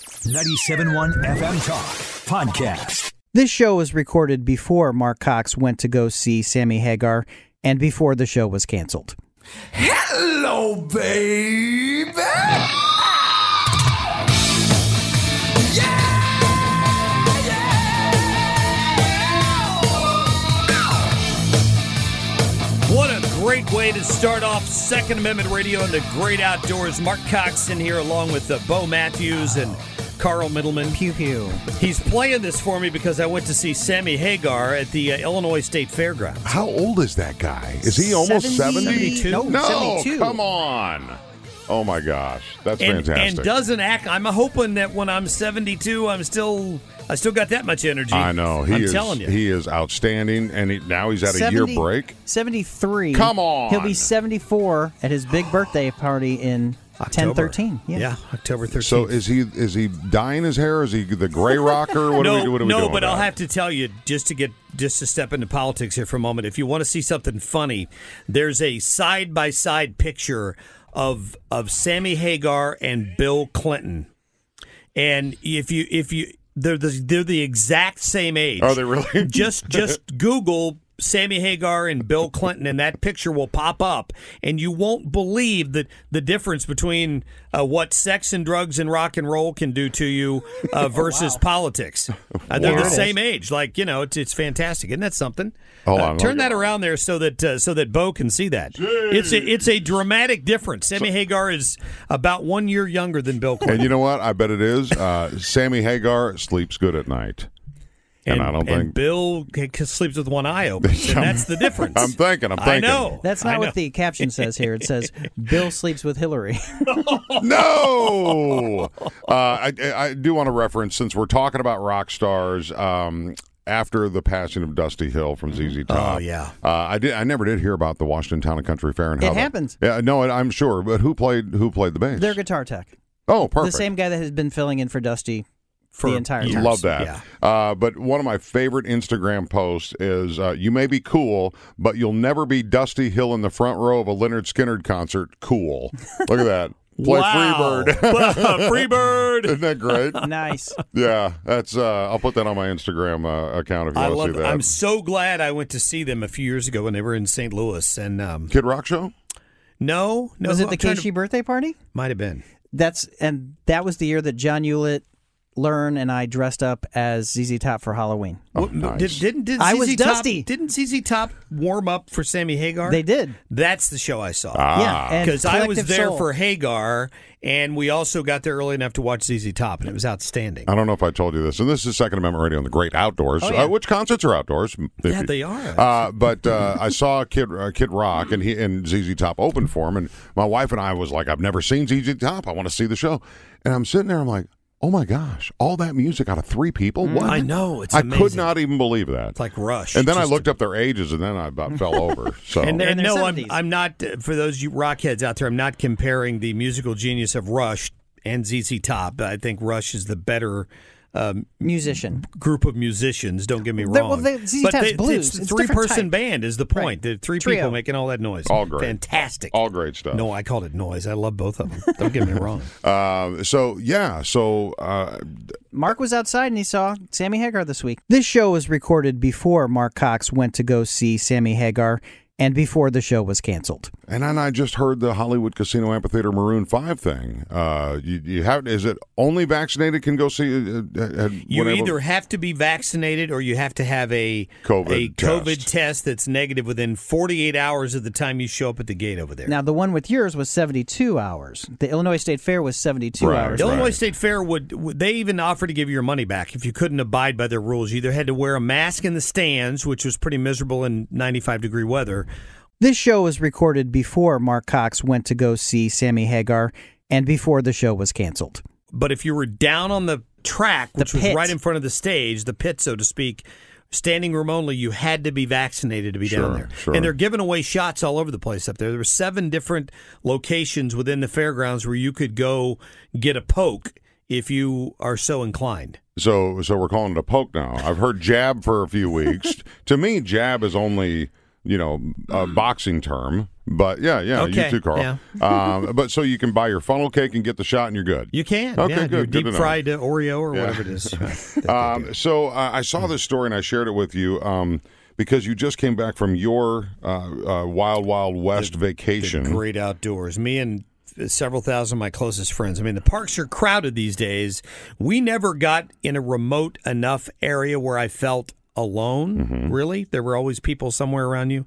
97.1 FM Talk Podcast. This show was recorded before Mark Cox went to go see Sammy Hagar and before the show was canceled. Hello, baby. What a great way to start off Second Amendment Radio in the great outdoors. Mark Cox in here along with uh, Bo Matthews and Carl Middleman. Pew pew. He's playing this for me because I went to see Sammy Hagar at the uh, Illinois State Fairgrounds. How old is that guy? Is he almost 70? 72? No, No, 72. come on. Oh my gosh, that's And, fantastic. and doesn't act. I'm hoping that when I'm 72, I'm still, I still got that much energy. I know he I'm is. telling you. he is outstanding, and he, now he's at a year break. 73. Come on. He'll be 74 at his big birthday party in October. 1013. Yeah. yeah, October 13th. So is he is he dyeing his hair? Is he the gray rocker? What no, are we, what are we no, doing? but with I'll have to tell you just to get just to step into politics here for a moment. If you want to see something funny, there's a side by side picture of of Sammy Hagar and Bill Clinton, and if you if you they're the, they're the exact same age. Are they really? just just Google Sammy Hagar and Bill Clinton, and that picture will pop up, and you won't believe that the difference between uh, what sex and drugs and rock and roll can do to you uh, versus politics. Uh, they're There the same age. Like you know, it's it's fantastic. Isn't that something? Hold Uh, turn that around there so that uh, so that Bo can see that. It's a it's a dramatic difference. Sammy Hagar is about one year younger than Bill Clinton. And you know what? I bet it is. Uh, Sammy Hagar sleeps good at night. And I don't think- Bill c- c- sleeps with one eye open. And that's the difference. I'm thinking, I'm I thinking. know. That's I not know. what the caption says here. It says Bill sleeps with Hillary. No. uh, I, I do want to reference since we're talking about rock stars. Um, after the passing of Dusty Hill from ZZ Top, Oh, yeah. uh, I did. I never did hear about the Washington Town and Country Fair and It how that- happens. Yeah, no, I'm sure. But who played? Who played the bass? Their guitar tech. oh, perfect. The same guy that has been filling in for Dusty For the entire time. Love that. Yeah. Uh, but one of my favorite Instagram posts is uh, you may be cool, but you'll never be Dusty Hill in the front row of a Lynyrd Skynyrd concert. Cool. Look at that. Play wow. Freebird. Freebird. Isn't that great? Nice. Yeah, that's. Uh, I'll put that on my Instagram uh, account if you I want to see that. I'm so glad I went to see them a few years ago when they were in St. Louis. And um, Kid Rock show. no, no, Was it the trying to- Casey birthday party? Might have been. That's and that was the year that John Hewlett, Learn, and I dressed up as ZZ Top for Halloween. What- nice. Did, didn't did I was Top, Dusty. Didn't ZZ Top warm up for Sammy Hagar? They did. That's the show I saw. Ah. Yeah, because I was there Soul. for Hagar, and we also got there early enough to watch ZZ Top, and it was outstanding. I don't know if I told you this, and this is Second Amendment Radio on the Great Outdoors, Oh, yeah. uh, which concerts are outdoors. Yeah, you- they are. Uh, but uh, I saw Kid uh, Kid Rock and he and ZZ Top open for him, and my wife and I was like, I've never seen ZZ Top. I want to see the show, and I'm sitting there, I'm like, oh my gosh, all that music out of three people. What? I know, it's I could not even believe that. It's like Rush. and then I Just- looked up their ages, and then I about fell over. So And, They're and their no, I'm, I'm not, uh, for those you rock heads out there, I'm not comparing the musical genius of Rush and ZZ Top. I think Rush is the better um, Musician. group of musicians. Don't get me wrong. They're- well, they- ZZ but they- blues. It's a It's three person type. band is the point. Right. The three Trio. people making all that noise. All great. Fantastic. all great stuff. No, I called it noise. I love both of them. Don't get me wrong. Uh, so yeah, so uh, Mark was outside and he saw Sammy Hagar this week. This show was recorded before Mark Cox went to go see Sammy Hagar and before the show was canceled. And then I just heard the Hollywood Casino Amphitheater Maroon Five thing. Uh, you, you have is it only vaccinated can go see? Uh, uh, You whenever- either have to be vaccinated or you have to have a COVID a COVID test. test that's negative within 48 hours of the time you show up at the gate over there. Now, the one with yours was 72 hours. The Illinois State Fair was 72 Right, hours. The Illinois State Fair would, would they even offer to give you your money back if you couldn't abide by their rules. You either had to wear a mask in the stands, which was pretty miserable in 95 degree weather. This show was recorded before Mark Cox went to go see Sammy Hagar and before the show was canceled. but if you were down on the track, which was right in front of the stage, the pit, so to speak, standing room only, you had to be vaccinated to be Sure, down there. sure. And they're giving away shots all over the place up there. There were seven different locations within the fairgrounds where you could go get a poke if you are so inclined. So so we're calling it a poke now. I've heard jab for a few weeks. to me, jab is only you know a boxing term. But yeah, yeah, Okay, you too, Carl. um, but so you can buy your funnel cake and get the shot, and you're good. You can, Okay, yeah, good, your good to deep fried uh, Oreo or whatever it is. that they do. Um, so uh, I saw this story and I shared it with you um, because you just came back from your uh, uh, Wild Wild West vacation. Great outdoors. Me and several thousand of my closest friends. I mean, the parks are crowded these days. We never got in a remote enough area where I felt alone, Mm-hmm. really. There were always people somewhere around you.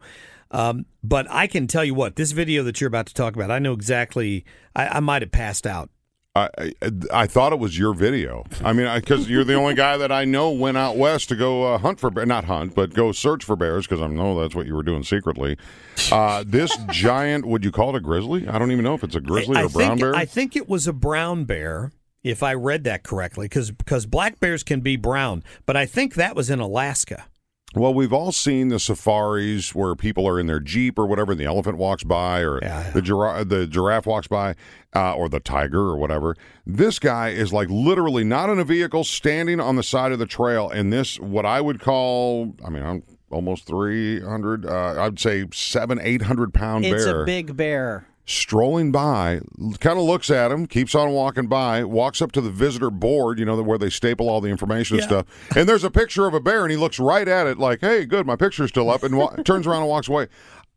Um, but I can tell you what, this video that you're about to talk about, I know exactly, I, I might have passed out. I, I I thought it was your video. I mean, because you're the only guy that I know went out west to go uh, hunt for bear, not hunt, but go search for bears because I know that's what you were doing secretly. Uh, this giant, would you call it a grizzly? I don't even know if it's a grizzly I or a brown think, bear. I think it was a brown bear, if I read that correctly, because because black bears can be brown. But I think that was in Alaska. Well, we've all seen the safaris where people are in their jeep or whatever, and the elephant walks by, or Yeah, yeah. the giraffe, the giraffe walks by, uh, or the tiger or whatever. This guy is like literally not in a vehicle, standing on the side of the trail, and this what I would call, I mean, I'm almost three hundred, uh, I'd say seven, eight hundred pound It's bear a big bear. Strolling by, kind of looks at him, keeps on walking by, walks up to the visitor board, you know, where they staple all the information and stuff. And there's a picture of a bear, and he looks right at it like, hey, good, my picture's still up, and wa- turns around and walks away.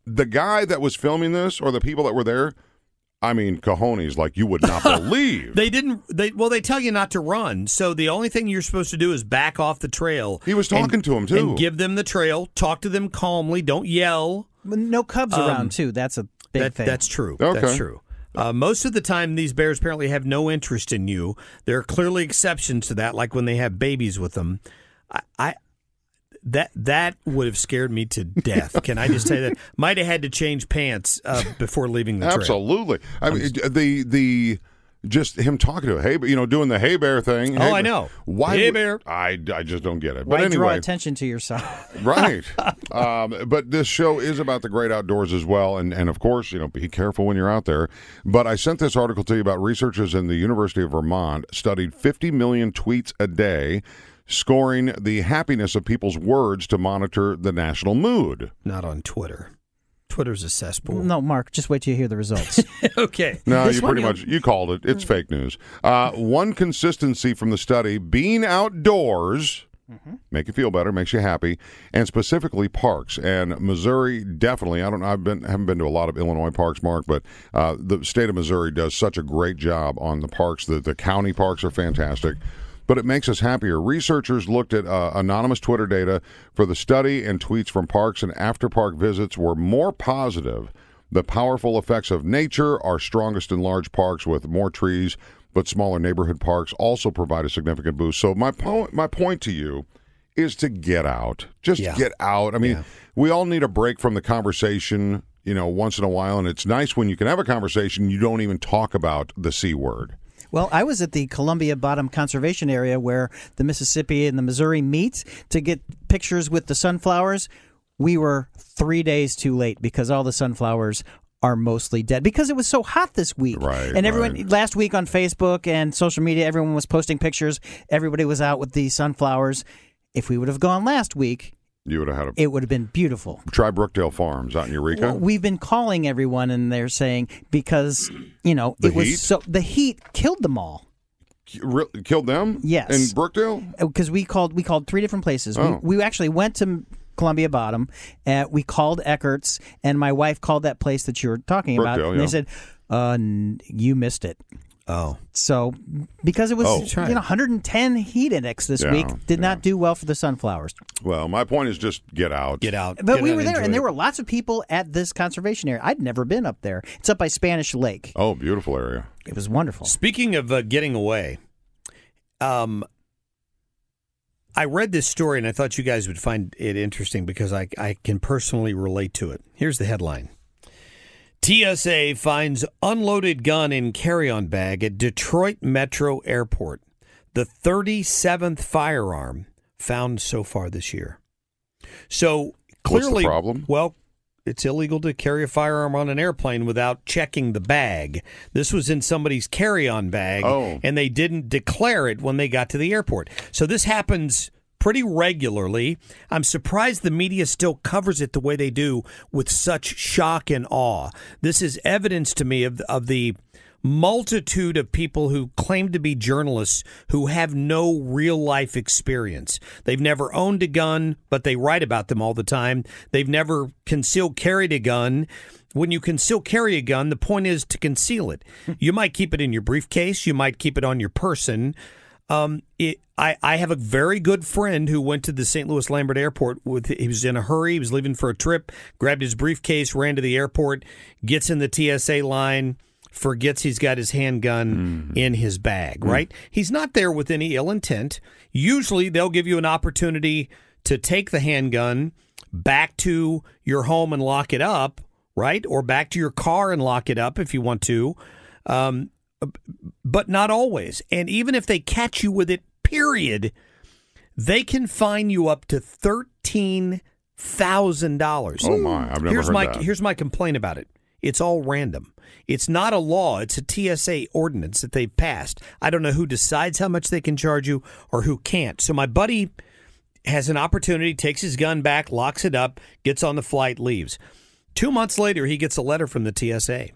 The guy that was filming this, or the people that were there, I mean, cojones, like you would not believe. They didn't. They well, they tell you not to run. So the only thing you're supposed to do is back off the trail. He was talking and- to him, too. and give them the trail. Talk to them calmly. Don't yell. No cubs um, around too. That's a big That, thing. that's true. Okay. That's true. Uh, most of the time, these bears apparently have no interest in you. There are clearly exceptions to that, like when they have babies with them. I, I that that would have scared me to death. Can I just say that? Might have had to change pants uh, before leaving the trail. Absolutely. I mean, the the just him talking to a hey, you know, doing the hey bear thing. Oh, Hey I know. Why? hey bear? I, I just don't get it. Why But draw anyway, attention to yourself? right. um, but this show is about the great outdoors as well, and and of course, you know, be careful when you're out there. But I sent this article to you about researchers in the University of Vermont studied 50 million tweets a day, scoring the happiness of people's words to monitor the national mood. Not on Twitter. Twitter's a cesspool. no, Mark. Just wait till you hear the results. okay. No, This you pretty you- much you called it. It's fake news. Uh, one consistency from the study: being outdoors. Make you feel better, makes you happy, and specifically parks and Missouri. Definitely, I don't. I've been haven't been to a lot of Illinois parks, Mark, but uh, the state of Missouri does such a great job on the parks. The the county parks are fantastic, but it makes us happier. Researchers looked at uh, anonymous Twitter data for the study, and tweets from parks and after park visits were more positive. The powerful effects of nature are strongest in large parks with more trees, but smaller neighborhood parks also provide a significant boost. So my po- my point to you is to get out. Just Yeah. get out. I mean, we all need a break from the conversation, you know, once in a while and it's nice when you can have a conversation you don't even talk about the C word. Well, I was at the Columbia Bottom Conservation Area where the Mississippi and the Missouri meet to get pictures with the sunflowers. We were three days too late because all the sunflowers are mostly dead because it was so hot this week. Right, And everyone right. last week on Facebook and social media, everyone was posting pictures. Everybody was out with the sunflowers. If we would have gone last week, You would have had a it would have been beautiful. try Brookdale Farms out in Eureka. Well, we've been calling everyone, and they're saying because you know The it was so the heat killed them all. Killed them? Yes. In Brookdale? because we called we called three different places. Oh. We, we actually went to Columbia Bottom. And we called Eckert's, and my wife called that place that you were talking about. Brookdale, And yeah. they said, uh, "You missed it." Oh. So because it was Oh. you know 110 heat index this Yeah, week, did not do well for the sunflowers. Well, my point is just get out. Get out. But Get we out were there, enjoy and there were lots of people at this conservation area. I'd never been up there. It's up by Spanish Lake. Oh, beautiful area. It was wonderful. Speaking of uh, getting away, um, I read this story and I thought you guys would find it interesting because I, I can personally relate to it. Here's the headline TSA finds unloaded gun in carry-on bag at Detroit Metro Airport. The 37th firearm found so far this year. So What's the clearly, problem? well, it's illegal to carry a firearm on an airplane without checking the bag. This was in somebody's carry-on bag, Oh. and they didn't declare it when they got to the airport. So this happens pretty regularly. I'm surprised the media still covers it the way they do with such shock and awe. This is evidence to me of of the multitude of people who claim to be journalists who have no real life experience. They've never owned a gun, but they write about them all the time. They've never concealed carried a gun. When you conceal carry a gun, the point is to conceal it. You might keep it in your briefcase, you might keep it on your person. Um, it, I, I have a very good friend who went to the St. Louis Lambert Airport with he was in a hurry, he was leaving for a trip, grabbed his briefcase, ran to the airport, gets in the TSA line, forgets he's got his handgun in his bag, right? He's not there with any ill intent. Usually they'll give you an opportunity to take the handgun back to your home and lock it up, right? Or back to your car and lock it up if you want to. Um, but not always. And even if they catch you with it, period, they can fine you up to thirteen thousand dollars. Oh, my. I've never here's heard my that. here's my complaint about it. It's all random. It's not a law. It's a TSA ordinance that they've passed. I don't know who decides how much they can charge you or who can't. So my buddy has an opportunity, takes his gun back, locks it up, gets on the flight, leaves. Two months later, he gets a letter from the TSA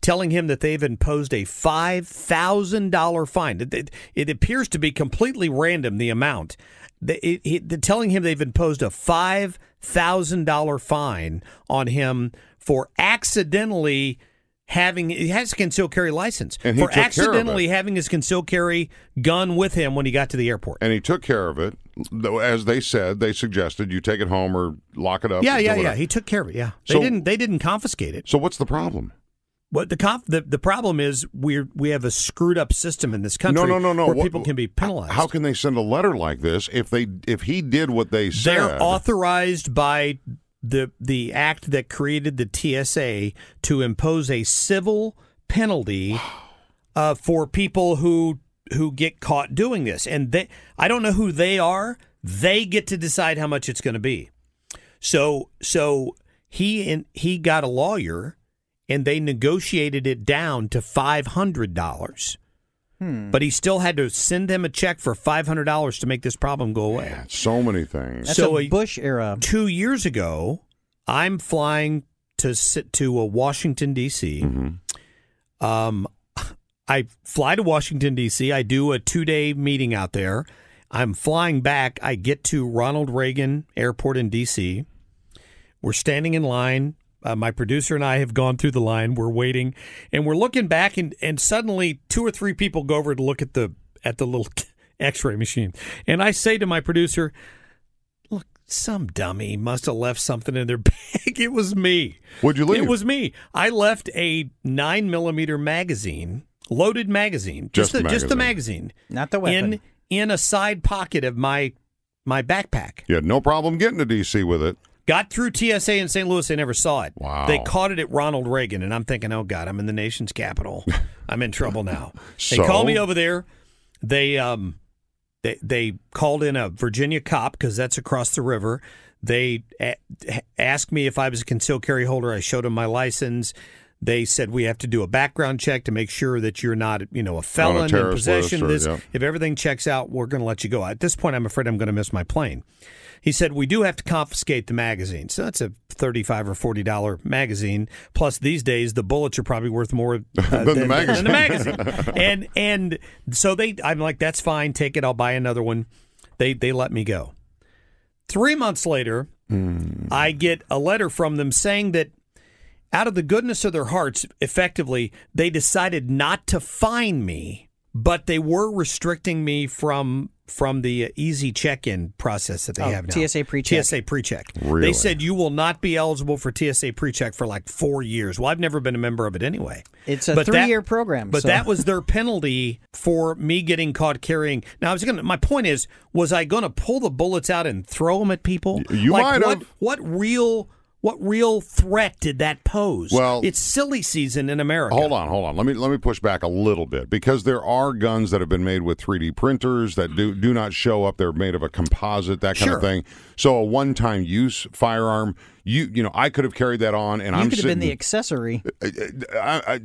telling him that they've imposed a $5,000 fine. It, it, it appears to be completely random, the amount. They- it- telling him they've imposed a $5,000 fine on him for accidentally having he has a concealed carry license for took care of accidentally having his concealed carry gun with him when he got to the airport. and he took care of it. Though, As they said, they suggested you take it home or lock it up. Yeah, yeah, yeah. He took care of it. Yeah, they So- didn't. They didn't confiscate it. So what's the problem? What the conf- the, the problem is we we have a screwed up system in this country. no, no, no, no. Where What- people can be penalized. How can they send a letter like this if they if he did what they said? They're authorized by the the act that created the TSA to impose a civil penalty uh, for people who who get caught doing this, and they I don't know who they are. They get to decide how much it's going to be. So so he and he got a lawyer, and they negotiated it down to five hundred dollars. But he still had to send them a check for five hundred dollars to make this problem go away. so many things. That's So a a- Bush era. two years ago, I'm flying to sit to uh, Washington D.C. Um, I fly to Washington D.C. I do a two day meeting out there. I'm flying back. I get to Ronald Reagan Airport in D.C. We're standing in line. Uh, my producer and I have gone through the line. We're waiting, and we're looking back, and, and suddenly two or three people go over to look at the at the little X-ray machine, and I say to my producer, "Look, some dummy must have left something in their bag. It was me. Would you leave? It was me. I left a nine millimeter magazine, loaded magazine, Just just, the the, just the magazine, Not the weapon. in in a side pocket of my my backpack. You had no problem getting to D.C. with it. Got through TSA in St. Louis. They never saw it. Wow. They caught it at Ronald Reagan, and I'm thinking, oh God, I'm in the nation's capital. I'm in trouble now. They So? called me over there. They um, they they called in a Virginia cop because that's across the river. They a- asked me if I was a concealed carry holder. I showed them my license. They said we have to do a background check to make sure that you're not, you know, a felon in terrorist list possession. or- this. yep. If everything checks out, we're going to let you go. At this point, I'm afraid I'm going to miss my plane. He said we do have to confiscate the magazine. So that's a thirty-five or forty dollar magazine. Plus, these days the bullets are probably worth more uh, Than the than, magazine. than the magazine. and and so they, I'm like, that's fine. Take it. I'll buy another one. They they let me go. Three months later, I get a letter from them saying that out of the goodness of their hearts, effectively, they decided not to fine me, but they were restricting me from from the uh, easy check-in process that they Oh, have now. TSA pre-check. TSA pre-check. Really? They said you will not be eligible for TSA pre-check for like four years. Well, I've never been a member of it anyway. It's a But three-year program. But so- that was their penalty for me getting caught carrying. Now I was going to. My point is, was I going to pull the bullets out and throw them at people? you like, might what, have. What real? What real threat did that pose? Well- it's silly season in America. Hold on, hold on. Let me let me push back a little bit because there are guns that have been made with 3D printers that do do not show up. They're made of a composite, that kind Sure. of thing. So a one time use firearm, you you know, I could have carried that on, and You I'm could have been the accessory. I, I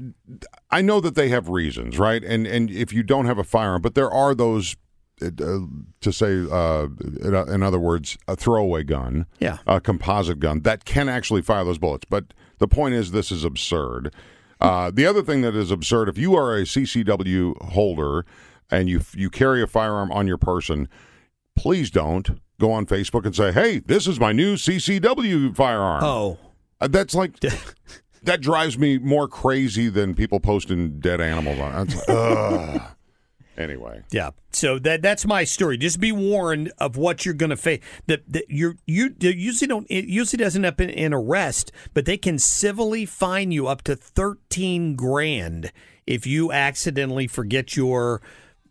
I know that they have reasons, right? And and if you don't have a firearm, but there are those. Uh, to say, uh, in, in other words, a throwaway gun, Yeah. a composite gun that can actually fire those bullets. But the point is, this is absurd. Uh, the other thing that is absurd, if you are a CCW holder and you you carry a firearm on your person, please don't go on Facebook and say, "Hey, this is my new CCW firearm." Oh, Uh, That's like that drives me more crazy than people posting dead animals on. It's like, ugh. Anyway, yeah. So that that's my story. Just be warned of what you're going to face. That that you're you usually don't it usually doesn't end up in, in arrest, but they can civilly fine you up to thirteen grand if you accidentally forget your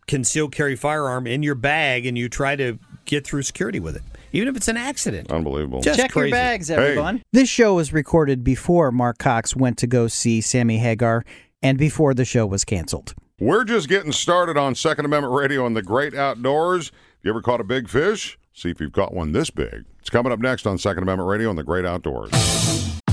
concealed carry firearm in your bag and you try to get through security with it, even if it's an accident. unbelievable. Just Check crazy. your bags, everyone. This show was recorded before Mark Cox went to go see Sammy Hagar and before the show was canceled. We're just getting started on Second Amendment Radio and the great outdoors. You ever caught a big fish? See if you've caught one this big. It's coming up next on Second Amendment Radio and the great outdoors.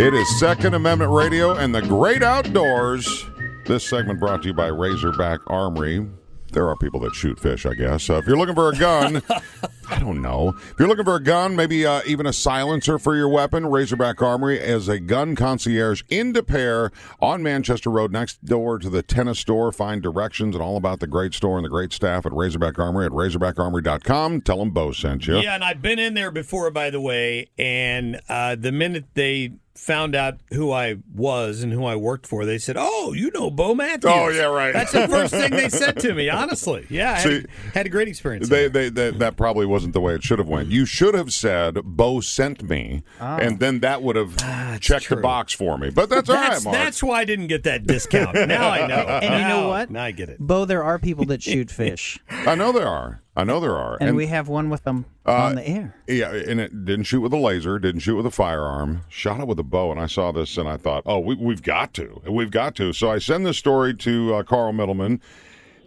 It is Second Amendment Radio and the great outdoors. This segment brought to you by Razorback Armory. There are people that shoot fish, I guess. Uh, if you're looking for a gun, I don't know. If you're looking for a gun, maybe uh, even a silencer for your weapon, Razorback Armory is a gun concierge in Des Peres on Manchester Road, next door to the tennis store. Find directions and all about the great store and the great staff at Razorback Armory at razorbackarmory.com. Tell them Bo sent you. Yeah, and I've been in there before, by the way. And uh, the minute they found out who I was and who I worked for, they said, "Oh, you know Bo Matthews." Oh, yeah, right. That's the first thing they said to me. Honestly, yeah, I had, See, had a great experience. They, they, they, that probably wasn't the way it should have went. You should have said, Bo sent me, ah. and then that would have ah, checked the box for me. But that's, all right, that's Mark. that's why I didn't get that discount. Now I know. And you know what? Now I get it. Bo, there are people that shoot fish, I know there are. I know there are. and, we have one with them Uh, on the air. Yeah, and it didn't shoot with a laser, didn't shoot with a firearm, shot it with a bow. And I saw this and I thought, oh, we, we've got to. We've got to. So I send this story to uh, Carl Middleman,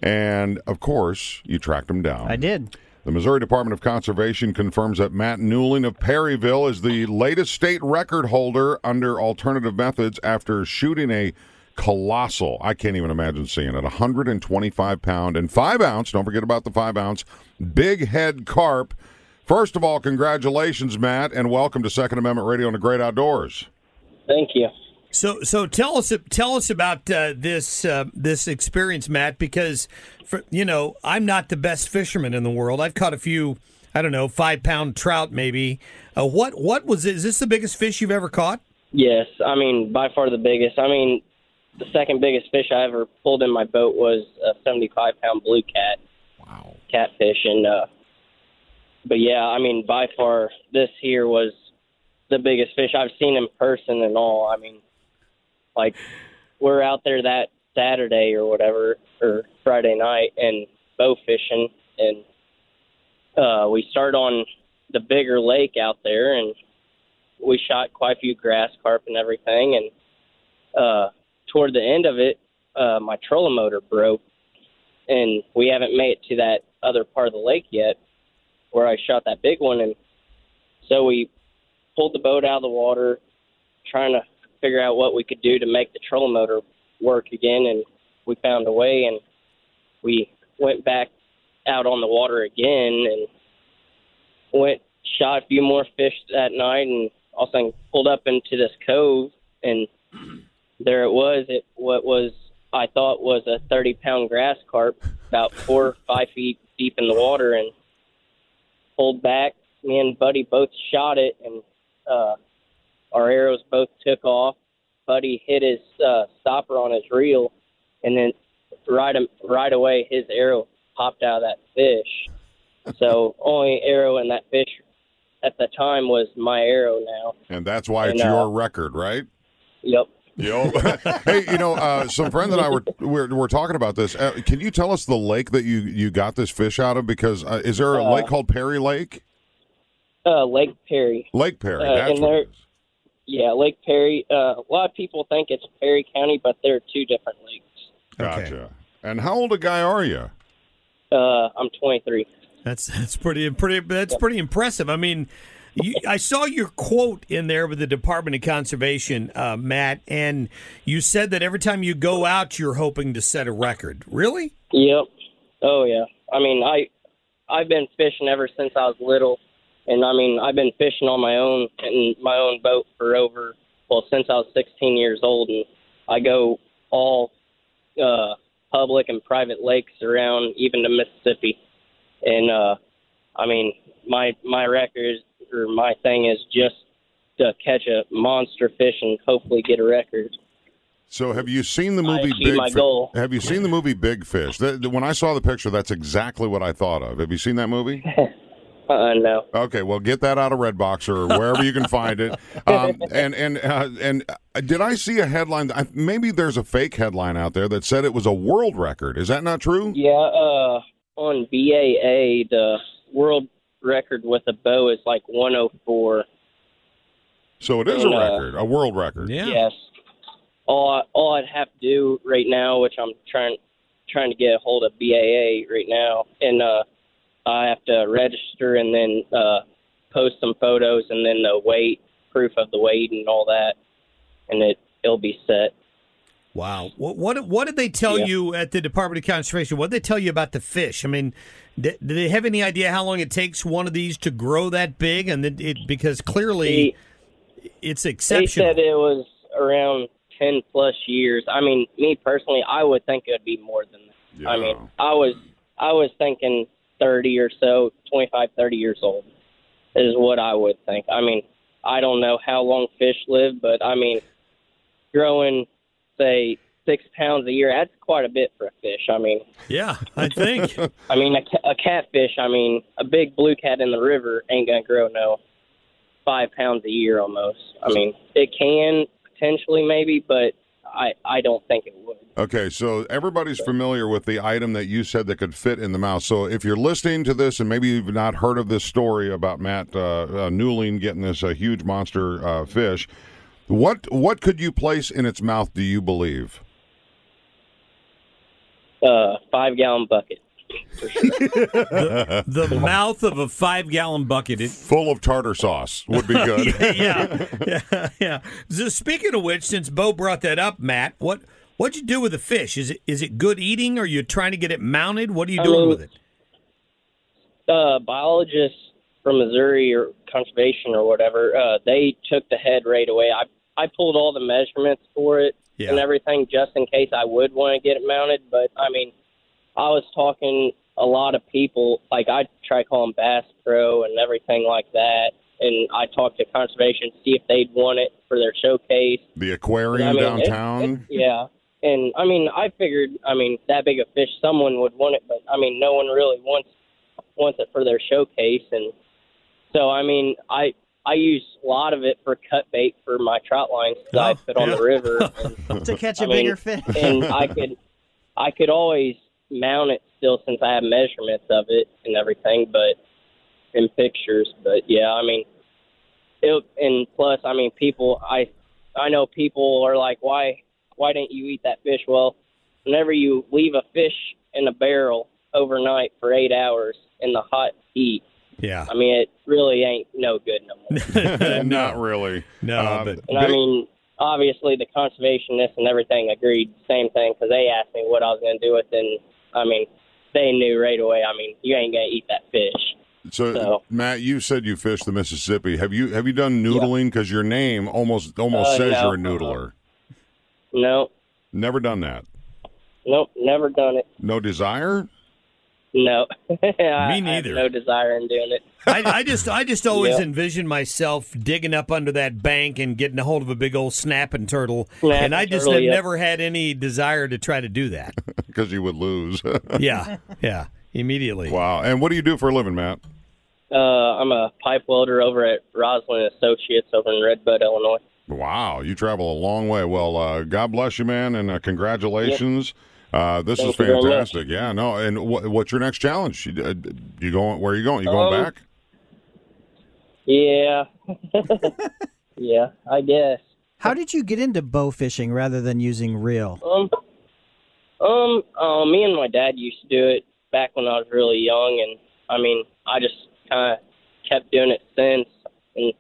and of course, you tracked him down. I did. The Missouri Department of Conservation confirms that Matt Newling of Perryville is the latest state record holder under alternative methods after shooting a colossal, I can't even imagine seeing it, 125 pound and 5 ounce, don't forget about the 5 ounce, big head carp. First of all, congratulations, Matt, and welcome to Second Amendment Radio and the Great Outdoors. Thank you. So, so tell us tell us about uh, this uh, this experience, Matt. Because for you know, I'm not the best fisherman in the world. I've caught a few, I don't know, five pound trout maybe. Uh, what what was it? Is this the biggest fish you've ever caught? Yes, I mean by far the biggest. I mean, the second biggest fish I ever pulled in my boat was a 75 pound blue cat. Wow. Catfish and uh but yeah, I mean by far this here was the biggest fish I've seen in person and all. I mean like we're out there that Saturday or whatever or Friday night and bow fishing and uh we start on the bigger lake out there and we shot quite a few grass carp and everything and uh toward the end of it uh my trolling motor broke and we haven't made it to that other part of the lake yet where I shot that big one and so we pulled the boat out of the water trying to figure out what we could do to make the trolling motor work again and we found a way and we went back out on the water again and went shot a few more fish that night and all of a sudden pulled up into this cove, and there it was. It what was I thought was a 30 pound grass carp, about four or five feet deep in the water, and pulled back. Me and Buddy both shot it, and uh, our arrows both took off. Buddy hit his uh, stopper on his reel, and then right right away his arrow popped out of that fish. So only arrow in that fish at the time was my arrow now. And that's why And, it's uh, your record, right? Yep. Yo. hey, you know, uh, some friends and I were we're, we're talking about this. Uh, can you tell us the lake that you you got this fish out of? Because uh, is there a Uh, lake called Perry Lake? Uh, Lake Perry. Lake Perry. uh, that's and what it is. Yeah, Lake Perry. Uh, a lot of people think it's Perry County, but they're two different lakes. Gotcha. And how old a guy are you? Uh, I'm 23. That's that's pretty pretty that's pretty impressive. I mean, you, I saw your quote in there with the Department of Conservation, uh, Matt, and you said that every time you go out, you're hoping to set a record. Really? Yep. Oh yeah. I mean, I I've been fishing ever since I was little, and I mean, I've been fishing on my own in my own boat for over well since I was 16 years old, and I go all uh, public and private lakes around even to Mississippi, and uh, I mean, my my record or my thing is just to catch a monster fish and hopefully get a record. So, have you seen the movie Big my goal. Have you seen the movie Big Fish? That, when I saw the picture, that's exactly what I thought of. Have you seen that movie? Uh, no. Okay, well, get that out of Redbox or wherever you can find it. Um, and and uh, and uh, did I see a headline? I, maybe there's a fake headline out there that said it was a world record. Is that not true? Yeah, uh, on BAA, the world record with a bow is like 104. So it is a And, uh, record, a world record. Yeah. Yes. All I, all I'd have to do right now, which I'm trying trying to get a hold of BAA right now, and uh, I have to register and then uh, post some photos and then the weight, proof of the weight and all that, and it it'll be set. Wow. What what, what did they tell Yeah. you at the Department of Conservation? What did they tell you about the fish? I mean, d- do they have any idea how long it takes one of these to grow that big? And then it because clearly it's exceptional. They said it was around ten plus years. I mean, me personally, I would think it would be more than that. I mean, I was I was thinking thirty or so, twenty five, thirty years old is what I would think. I mean, I don't know how long fish live, but I mean, growing say six pounds a year, that's quite a bit for a fish. I mean, yeah, I think. I mean, a, a catfish. I mean, a big blue cat in the river ain't gonna grow no five pounds a year almost. I mean, it can potentially maybe, but I I don't think it would. Okay, so everybody's familiar with the item that you said that could fit in the mouth. So if you're listening to this and maybe you've not heard of this story about Matt uh, uh, Newling getting this uh, huge monster uh, fish, what what could you place in its mouth? Do you believe? Uh, five gallon bucket. For sure. the mouth of a five gallon bucket. It, Full of tartar sauce would be good. yeah, yeah, yeah. So speaking of which, since Bo brought that up, Matt, what what'd you do with the fish? Is it is it good eating? Are you trying to get it mounted? What are you I doing mean- with it? uh, biologists from Missouri or conservation or whatever, uh, they took the head right away. I I pulled all the measurements for it Yeah. and everything just in case I would want to get it mounted. But I mean, I was talking a lot of people. Like I try calling Bass Pro and everything like that. And I talked to conservation to see if they'd want it for their showcase. The aquarium I mean, it- downtown. it- yeah. And I mean, I figured, I mean, that big a fish, someone would want it, but I mean, no one really wants wants it for their showcase, and so I mean, I I use a lot of it for cut bait for my trout lines that I Oh, put on the river, and, to catch a I mean, bigger fish. and I could I could always mount it still since I have measurements of it and everything, but in pictures. But yeah, I mean, it and plus, I mean, people I I know people are like, why why didn't you eat that fish? Well, whenever you leave a fish in a barrel overnight for eight hours in the hot heat, Yeah. I mean, it really ain't no good no more. Not really. No, Um, but- And I mean, obviously the conservationists and everything agreed same thing because they asked me what I was going to do with it. And I mean, they knew right away. I mean, you ain't going to eat that fish. So, So- Matt, you said you fished the Mississippi. Have you have you done noodling? Because your name almost almost Uh, says no. you're a noodler. No, Never done that. nope, never done it. No desire. No, I, I have neither. no desire in doing it. I, I just I just always Yeah. envision myself digging up under that bank and getting a hold of a big old snapping turtle, Snapping and I just turtle, have yeah. never had any desire to try to do that. Because you would lose. yeah, yeah, immediately. wow. And what do you do for a living, Matt? Uh, I'm a pipe welder over at Roslyn Associates over in Red Bud, Illinois. Wow, you travel a long way. Well, uh, God bless you, man, and uh, congratulations. Uh, this Thank is you very much. fantastic. Yeah, no. And wh- what's your next challenge? You, uh, you going? Where are you going? You going Um, back? Yeah, yeah, I guess. How did you get into bow fishing rather than using reel? Um, um, uh, me and my dad used to do it back when I was really young, and I mean, I just kind of kept doing it since, and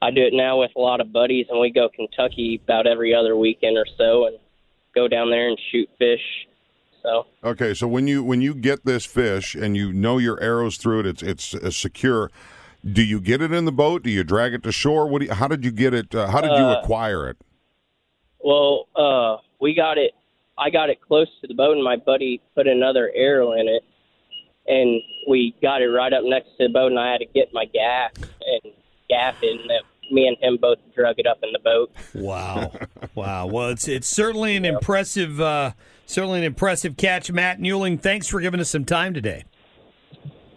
I do it now with a lot of buddies, and we go Kentucky about every other weekend or so, and go down there and shoot fish. So, Okay, so when you when you get this fish and you know your arrows through it, it's it's uh, secure. Do you get it in the boat? Do you drag it to shore? What? Do you, how did you get it? Uh, how did you Uh, acquire it? well, uh, we got it. I got it close to the boat, and my buddy put another arrow in it, and we got it right up next to the boat, and I had to get my gaff and gaff and that me and him both drug it up in the boat. Wow, wow. Well, it's it's certainly an impressive, uh, certainly an impressive catch, Matt Newling. Thanks for giving us some time today.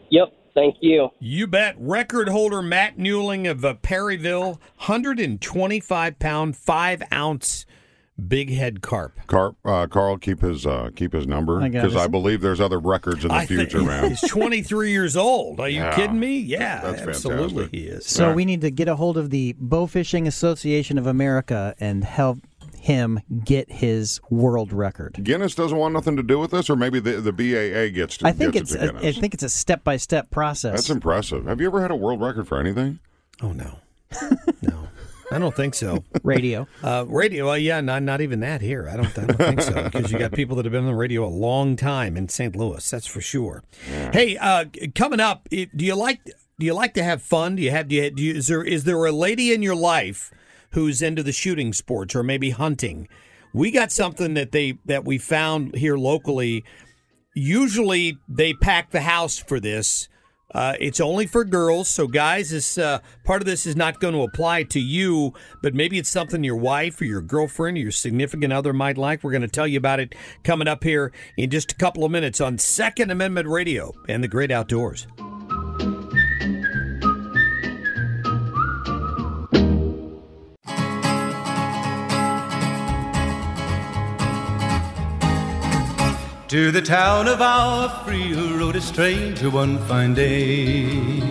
Yep, thank you. You bet. Record holder Matt Newling of uh, Perryville, 125 pound, five ounce big head carp. Carl, uh, Carl, keep his uh, keep his number because I it. believe there's other records in the I think- future, man. He's 23 years old. Are you Yeah. kidding me? Yeah, That's absolutely fantastic. he is. So we need to get a hold of the Bow Fishing Association of America and help him get his world record. Guinness doesn't want nothing to do with this, or maybe the the BAA gets to. I think gets it's it a, to I think it's a step by step process. That's impressive. Have you ever had a world record for anything? Oh no, no, I don't think so. radio. Uh, radio, uh, yeah, not not even that here. I don't, I don't think so because you got people that have been on the radio a long time in St. Louis. That's for sure. Hey, uh, coming up, do you like do you like to have fun? Do you have do you, do you is there is there a lady in your life who's into the shooting sports or maybe hunting? We got something that they that we found here locally. Usually they pack the house for this. Uh, it's only for girls, so guys, this uh, part of this is not going to apply to you, but maybe it's something your wife or your girlfriend or your significant other might like. We're going to tell you about it coming up here in just a couple of minutes on Second Amendment Radio and the Great Outdoors. To the town of our free rode a stranger one fine day.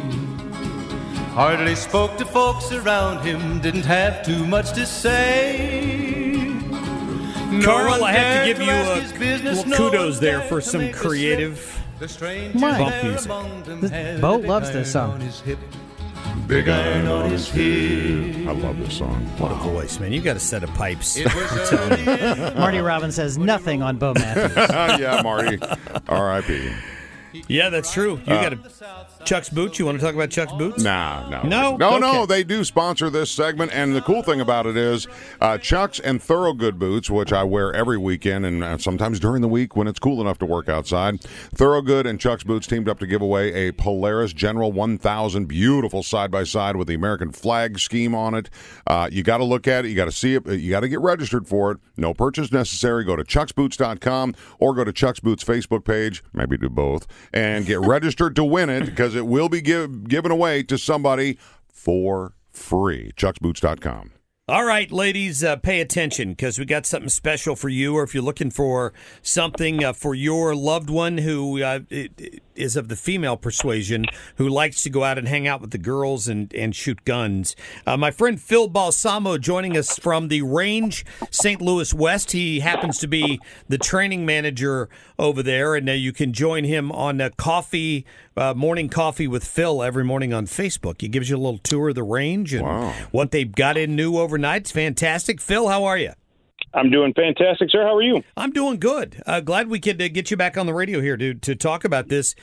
Hardly spoke to folks around him, didn't have too much to say. No Carl, I have to dared give you a business, little no kudos one there for some make a creative The stranger Why? there Bump music. among them This had a Bo big loves this iron song. On his hip. Big iron on his hip. I love this song. What a voice, man! You got a set of pipes. It was Marty Robbins says nothing on Bo Matthews. yeah, Marty. R.I.P. yeah, that's true. You uh, got a Chuck's boots. You want to talk about Chuck's boots? Nah, no, No? no, no. They do sponsor this segment, and the cool thing about it is uh, Chucks and Thorogood boots, which I wear every weekend and uh, sometimes during the week when it's cool enough to work outside. Thorogood and Chucks boots teamed up to give away a Polaris General 1000, beautiful side by side with the American flag scheme on it. Uh, you got to look at it. You got to see it. You got to get registered for it. No purchase necessary. Go to chucksboots.com or go to Chucks Boots Facebook page. Maybe do both and get registered to win it because it will be give, given away to somebody for free. chucksboots.com. All right, ladies, uh, pay attention because we got something special for you, or if you're looking for something uh, for your loved one who uh, is of the female persuasion, who likes to go out and hang out with the girls and, and shoot guns. Uh, my friend Phil Balsamo joining us from the Range St. Louis West. He happens to be the training manager over there, and uh, you can join him on uh, coffee, uh, morning coffee with Phil every morning on Facebook. He gives you a little tour of the range and Wow. what they've got in new overnight. It's fantastic. Phil, how are you? I'm doing fantastic, sir. How are you? I'm doing good. Uh, glad we could uh, get you back on the radio here to to talk about this.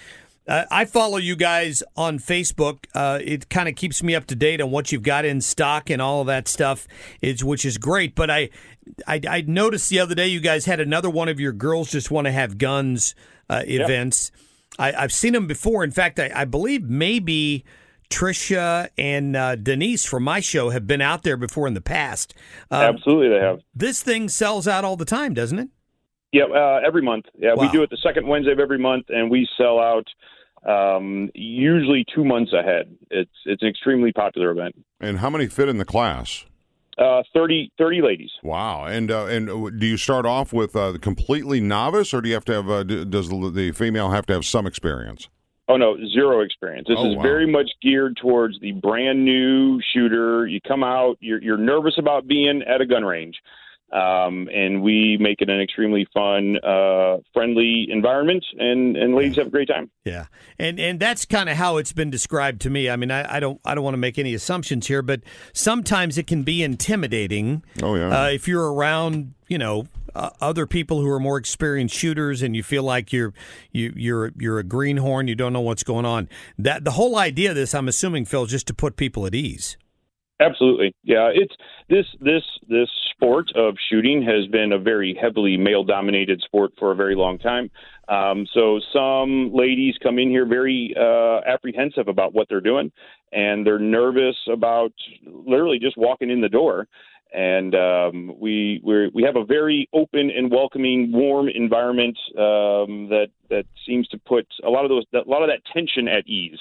Uh, I follow you guys on Facebook. Uh, it kind of keeps me up to date on what you've got in stock and all of that stuff, is which is great. But I, I, I noticed the other day you guys had another one of your girls just want to have guns uh, events. I, I've seen them before. In fact, I, I believe maybe Trisha and uh, Denise from my show have been out there before in the past. Um, Absolutely, they have. This thing sells out all the time, doesn't it? Yeah, uh, every month. Yeah, we do it the second Wednesday of every month, and we sell out um, usually two months ahead. It's it's an extremely popular event. And how many fit in the class? Uh, 30, 30 ladies. Wow. And uh, and uh, do you start off with uh, completely novice, or do you have to have? Uh, does the the female have to have some experience? Oh no, zero experience. This Oh, is wow. very much geared towards the brand new shooter. You come out, you're you're nervous about being at a gun range, um, and we make it an extremely fun, uh, friendly environment, and and ladies have a great time. Yeah, and and that's kind of how it's been described to me. I mean, I, I don't I don't want to make any assumptions here, but sometimes it can be intimidating. Oh, yeah. uh, if you're around, you know. Uh, other people who are more experienced shooters, and you feel like you're you, you're you're a greenhorn, you don't know what's going on. That the whole idea of this, I'm assuming, Phil, is just to put people at ease. Absolutely, yeah. It's this this this sport of shooting has been a very heavily male dominated sport for a very long time. Um, so some ladies come in here very uh, apprehensive about what they're doing, and they're nervous about literally just walking in the door. And um, we we we have a very open and welcoming, warm environment um, that that seems to put a lot of those a lot of that tension at ease,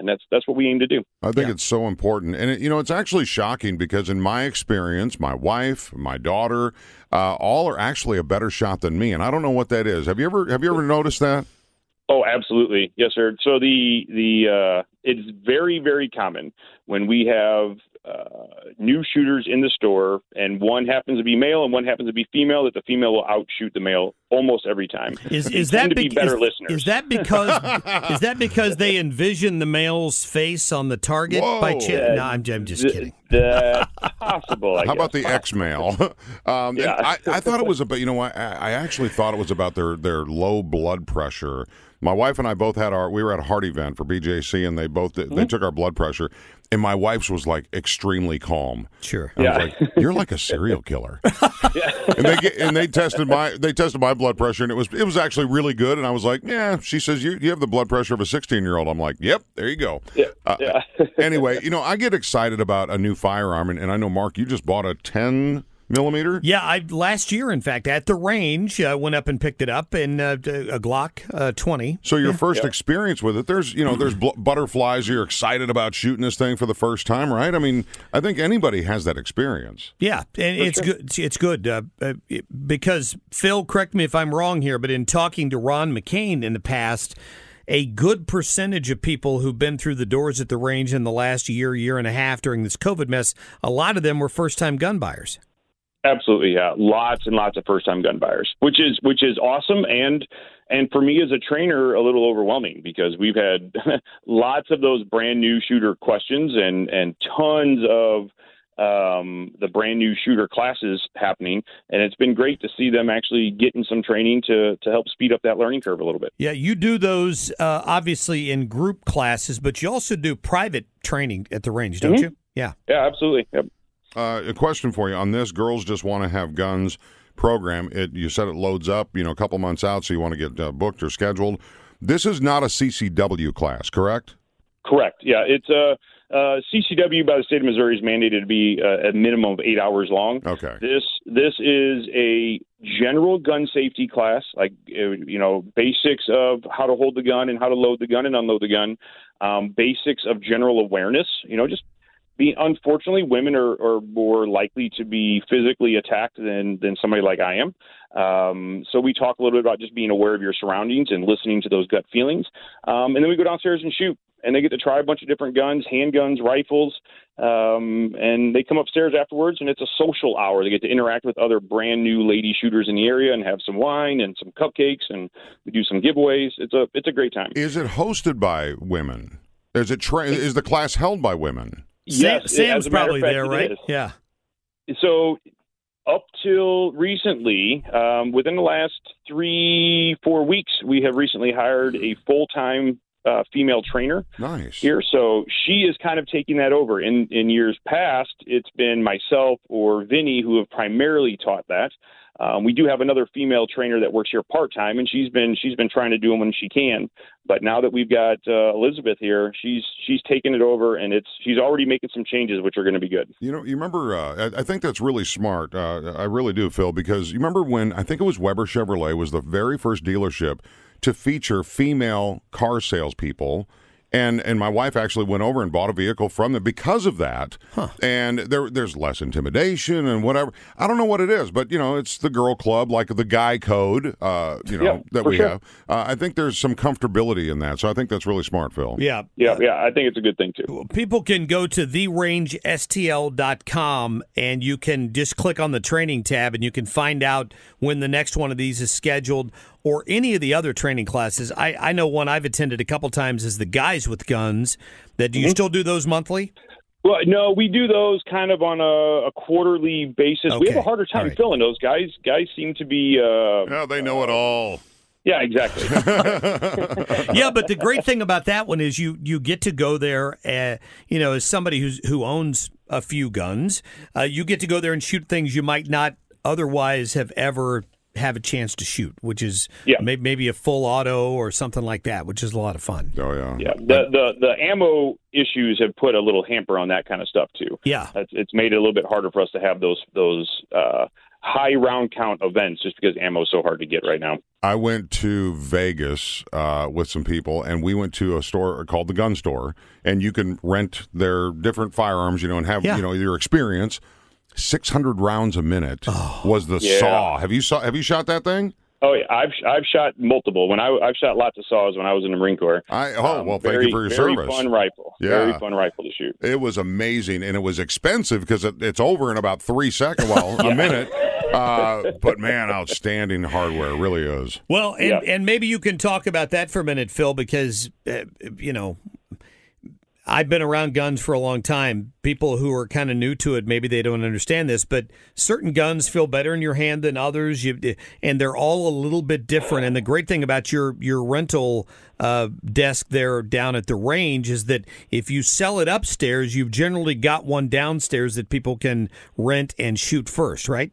and that's that's what we aim to do. I think it's so important, and it, you know, it's actually shocking because in my experience, my wife, my daughter, uh, all are actually a better shot than me, and I don't know what that is. Have you ever have you ever noticed that? Oh, absolutely, yes, sir. So the the uh, it's very very common when we have uh, new shooters in the store, and one happens to be male and one happens to be female. That the female will outshoot the male almost every time. Is is that to be bec- better is, listeners? Is that because is that because they envision the male's face on the target by Whoa. chance? No, I'm, I'm just Th- kidding. That's possible. I How about the guess. X male? um, Yeah. I, I thought it was about you know what I, I actually thought it was about their their low blood pressure. My wife and I both had our we were at a heart event for BJC and they both did, Mm-hmm. they took our blood pressure and my wife's was like extremely calm. Sure. I Yeah. was like, "You're like a serial killer." and they get, and they tested my they tested my blood pressure, and it was it was actually really good. And I was like, "Yeah." She says, "You you have the blood pressure of a 16 year old." I'm like, "Yep, there you go." Yeah, Uh, yeah. anyway, you know, I get excited about a new firearm, and, and I know Mark, you just bought a 10 millimeter. Yeah, I last year, in fact, at the range, uh, went up and picked it up, in uh, a Glock uh, 20. So your first experience with it, there's you know there's bl- butterflies. You're excited about shooting this thing for the first time, right? I mean, I think anybody has that experience. Yeah, and it's good. It's- It's good uh, uh, because Phil, correct me if I'm wrong here, but in talking to Ron McCain in the past, a good percentage of people who've been through the doors at the range in the last year, year and a half during this COVID mess, a lot of them were first-time gun buyers. Absolutely, yeah. Lots and lots of first time gun buyers, which is which is awesome and and for me as a trainer a little overwhelming because we've had lots of those brand new shooter questions and and tons of um, the brand new shooter classes happening, and it's been great to see them actually getting some training to to help speed up that learning curve a little bit. Yeah, you do those uh, obviously in group classes, but you also do private training at the range, don't Mhm. you? Yeah. Yeah, absolutely. Yep. Uh, a question for you on this: Girls just want to have guns program. It you said it loads up, you know, a couple months out, so you want to get uh, booked or scheduled. This is not a CCW class, correct? Correct. Yeah, it's a uh, uh, CCW by the state of Missouri is mandated to be uh, a minimum of eight hours long. Okay. This this is a general gun safety class, like uh, you know basics of how to hold the gun and how to load the gun and unload the gun, um, basics of general awareness. You know, just being unfortunately women are, are more likely to be physically attacked than than somebody like I am. Um, so we talk a little bit about just being aware of your surroundings and listening to those gut feelings, um, and then we go downstairs and shoot. And they get to try a bunch of different guns, handguns, rifles, um, and they come upstairs afterwards, and it's a social hour. They get to interact with other brand new lady shooters in the area and have some wine and some cupcakes, and we do some giveaways. It's a it's a great time. Is it hosted by women? Is it tra- is the class held by women? Sam, Yes, as Sam's a matter of probably fact, there, right? Yeah. so up till recently, um, within the last three, four weeks, we have recently hired a full time uh, female trainer Nice. here, so she is kind of taking that over. In in years past, it's been myself or Vinny who have primarily taught that. Um, we do have another female trainer that works here part time, and she's been she's been trying to do them when she can. But now that we've got uh, Elizabeth here, she's she's taking it over, and it's she's already making some changes, which are going to be good. You know, you remember? Uh, I, I think that's really smart. Uh, I really do, Phil, because you remember when I think it was Weber Chevrolet was the very first dealership to feature female car salespeople. And and my wife actually went over and bought a vehicle from them because of that. And there there's less intimidation and whatever. I don't know what it is, but you know, it's the girl club, like the guy code. Uh, you know Yeah, that we sure. have. Uh, I think there's some comfortability in that, so I think that's really smart, Phil. Yeah. Yeah, yeah, I think it's a good thing too. People can go to therangestl.com and you can just click on the training tab and you can find out when the next one of these is scheduled or any of the other training classes. I, I know one I've attended a couple times is the guys with guns. That do you still do those monthly? Well, no, we do those kind of on a, a quarterly basis. We have a harder time All right. filling those guys. Guys seem to be. Uh, Yeah, they know it all. yeah, exactly. yeah, but the great thing about that one is you you get to go there. Uh, you know, as somebody who's who owns a few guns, uh, you get to go there and shoot things you might not otherwise have ever have a chance to shoot, which is Yeah. may, maybe a full auto or something like that, which is a lot of fun. Oh yeah. yeah, the, the the ammo issues have put a little hamper on that kind of stuff too. Yeah. It's, it's made it a little bit harder for us to have those those uh, high round count events just because ammo is so hard to get right now. I went to Vegas uh, with some people, and we went to a store called the Gun Store, and you can rent their different firearms, you know, and have Yeah. you know your experience. Six hundred rounds a minute was the Yeah. saw. Have you saw? Have you shot that thing? Oh yeah, I've I've shot multiple. When I I've shot lots of saws when I was in the Marine Corps. I oh Um, well, thank very, you for your very service. Fun rifle. Yeah. Very fun rifle to shoot. It was amazing, and it was expensive because it, it's over in about three seconds, well, a minute. Uh, but man, outstanding hardware, really is. Well, and, Yeah. and maybe you can talk about that for a minute, Phil, because uh, you know I've been around guns for a long time. People who are kind of new to it, maybe they don't understand this, but certain guns feel better in your hand than others, you, and they're all a little bit different. And the great thing about your your rental uh, desk there down at the range is that if you sell it upstairs, you've generally got one downstairs that people can rent and shoot first, right?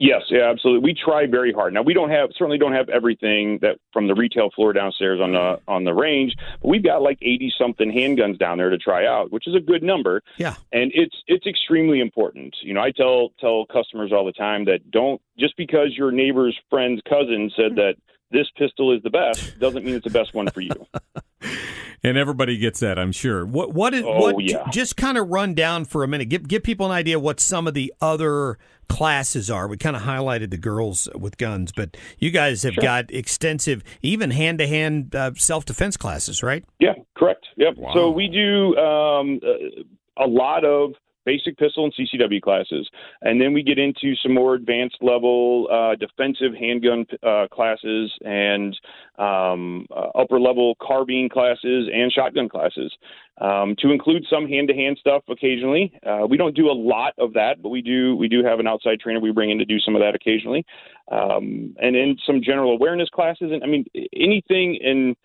Yes, yeah, absolutely. We try very hard. Now we don't have certainly don't have everything that from the retail floor downstairs on the on the range, but we've got like eighty something handguns down there to try out, which is a good number. Yeah. And it's it's extremely important. You know, I tell tell customers all the time that don't just because your neighbor's friend's cousin said hmm. that this pistol is the best doesn't mean it's the best one for you. And everybody gets that, I'm sure. What what is Oh, what yeah. just kind of run down for a minute. Give give people an idea what some of the other classes are. We kind of highlighted the girls with guns, but you guys have got extensive even hand-to-hand uh, self-defense classes, right? Yeah, correct. Yep. Wow. So we do um, a lot of basic pistol and CCW classes, and then we get into some more advanced level uh, defensive handgun uh, classes and um, uh, upper level carbine classes and shotgun classes. Um, to include some hand-to-hand stuff occasionally, uh, we don't do a lot of that, but we do we do have an outside trainer we bring in to do some of that occasionally, um, and then some general awareness classes, and I mean anything and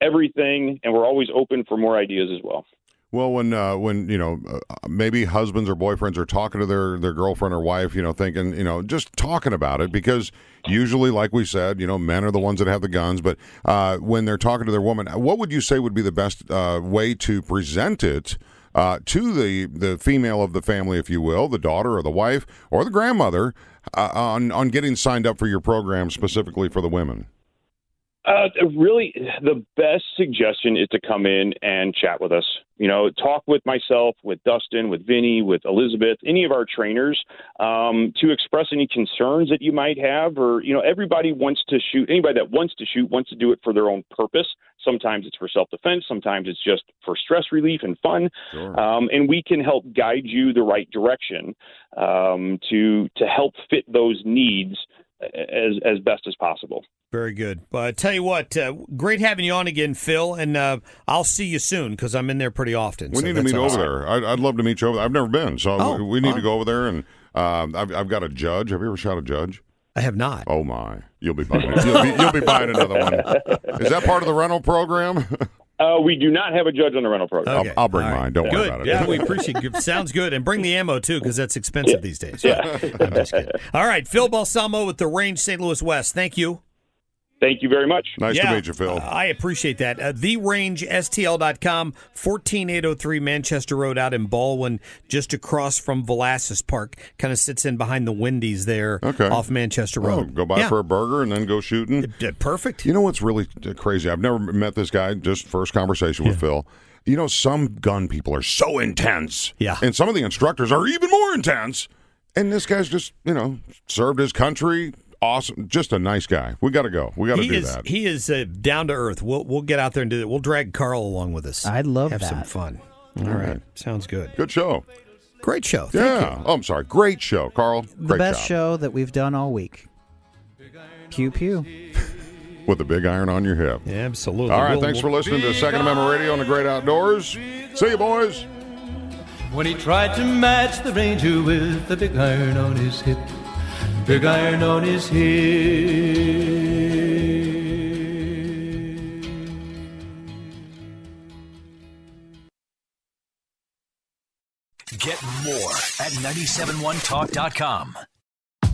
everything, and we're always open for more ideas as well. Well, when uh, when you know uh, maybe husbands or boyfriends are talking to their their girlfriend or wife, you know, thinking you know just talking about it because usually, like we said, you know, men are the ones that have the guns. But uh, when they're talking to their woman, what would you say would be the best uh, way to present it? Uh, to the, the female of the family, if you will, the daughter or the wife or the grandmother, uh, on on getting signed up for your program specifically for the women. Uh, really, the best suggestion is to come in and chat with us. You know, talk with myself, with Dustin, with Vinny, with Elizabeth, any of our trainers, um, to express any concerns that you might have. Or, you know, everybody wants to shoot. Anybody that wants to shoot wants to do it for their own purpose. Sometimes it's for self defense. Sometimes it's just for stress relief and fun. Um, and we can help guide you the right direction um, to to help fit those needs as as best as possible. Very good. Well, I tell you what, uh, great having you on again, Phil, and uh, I'll see you soon because I'm in there pretty often. We so need to meet awesome. over there. I'd, I'd love to meet you over there. I've never been, so Oh, we, we need wow. to go over there. And um, I've, I've got a judge. Have you ever shot a judge? I have not. Oh my! You'll be buying. You'll be, you'll be buying another one. Is that part of the rental program? Uh, we do not have a judge on the rental program. Okay. I'll, I'll bring All right. mine. Don't worry Good. about it. Yeah, we appreciate it. Sounds good. And bring the ammo, too, because that's expensive these days. Yeah. I'm just kidding. All right. Phil Balsamo with the Range St. Louis West. Thank you. Thank you very much. nice Yeah, to meet you, Phil. uh, I appreciate that. Uh, TheRangeSTL.com, 14803 Manchester Road out in Ballwin, just across from Vlasis Park. Kind of sits in behind the Wendy's there Okay. off Manchester Oh, Road. go by Yeah. for a burger and then go shooting. Perfect. You know what's really crazy? I've never met this guy. Just first conversation with Phil. You know, some gun people are so intense. Yeah. And some of the instructors are even more intense. And this guy's just, you know, served his country. Awesome. Just a nice guy. We got to go. We got to do is that. he is uh, down to earth. We'll we'll get out there and do it. We'll drag Carl along with us. I'd love have some that. fun. All right, sounds good. Good show. Great show. Thank yeah. Oh, I'm sorry. Great show, Carl. The Great best job. show that we've done all week. Pew pew. With a big iron on your hip. you. Absolutely. All right. We'll- thanks for we'll- listening to Second Amendment Radio on the Great Outdoors. See you, boys. When he tried to match the ranger with the big iron on his hip, big iron on his hip. Get more at 971talk.com.